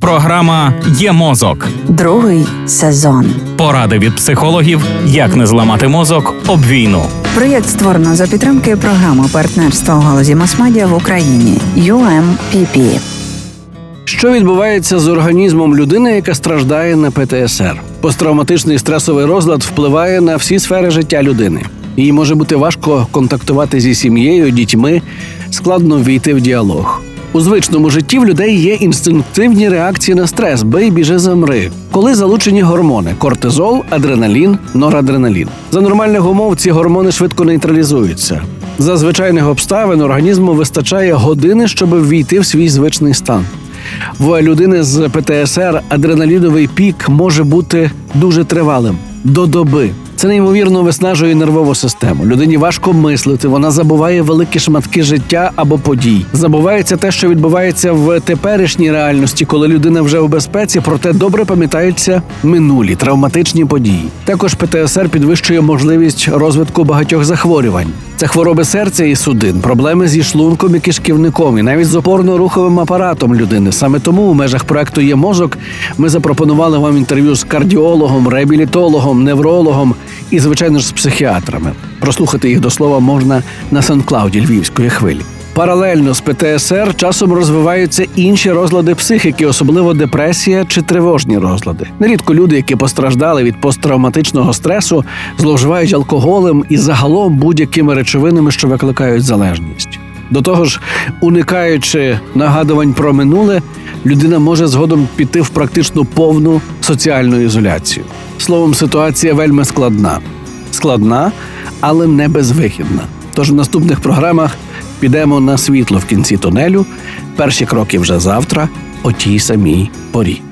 Програма Є мозок. Другий сезон. Поради від психологів, як не зламати мозок об війну. Проєкт створено за підтримки програми партнерства у галузі масмедіа в Україні UMPP. Що відбувається з організмом людини, яка страждає на ПТСР? Посттравматичний стресовий розлад впливає на всі сфери життя людини. Їй може бути важко контактувати зі сім'єю, дітьми, складно війти в діалог. У звичному житті в людей є інстинктивні реакції на стрес, бий, біжи, замри, коли залучені гормони кортизол, адреналін, норадреналін. За нормальних умов ці гормони швидко нейтралізуються. За звичайних обставин організму вистачає години, щоб ввійти в свій звичний стан. В людини з ПТСР адреналіновий пік може бути дуже тривалим до доби. Це неймовірно виснажує нервову систему. Людині важко мислити, вона забуває великі шматки життя або подій. Забувається те, що відбувається в теперішній реальності, коли людина вже у безпеці, проте добре пам'ятаються минулі травматичні події. Також ПТСР підвищує можливість розвитку багатьох захворювань. Це хвороби серця і судин, проблеми зі шлунком і кишківником, і навіть з опорно-руховим апаратом людини. Саме тому у межах проекту є мозок. Ми запропонували вам інтерв'ю з кардіологом, реабілітологом, неврологом і, звичайно ж, з психіатрами. Прослухати їх до слова можна на Сан-Клауді Львівської хвилі. Паралельно з ПТСР часом розвиваються інші розлади психіки, особливо депресія чи тривожні розлади. Нерідко люди, які постраждали від посттравматичного стресу, зловживають алкоголем і загалом будь-якими речовинами, що викликають залежність. До того ж, уникаючи нагадувань про минуле, людина може згодом піти в практично повну соціальну ізоляцію. Словом, ситуація вельми складна. Складна, але не безвихідна. Тож в наступних програмах підемо на світло в кінці тунелю. Перші кроки вже завтра, о тій самій порі.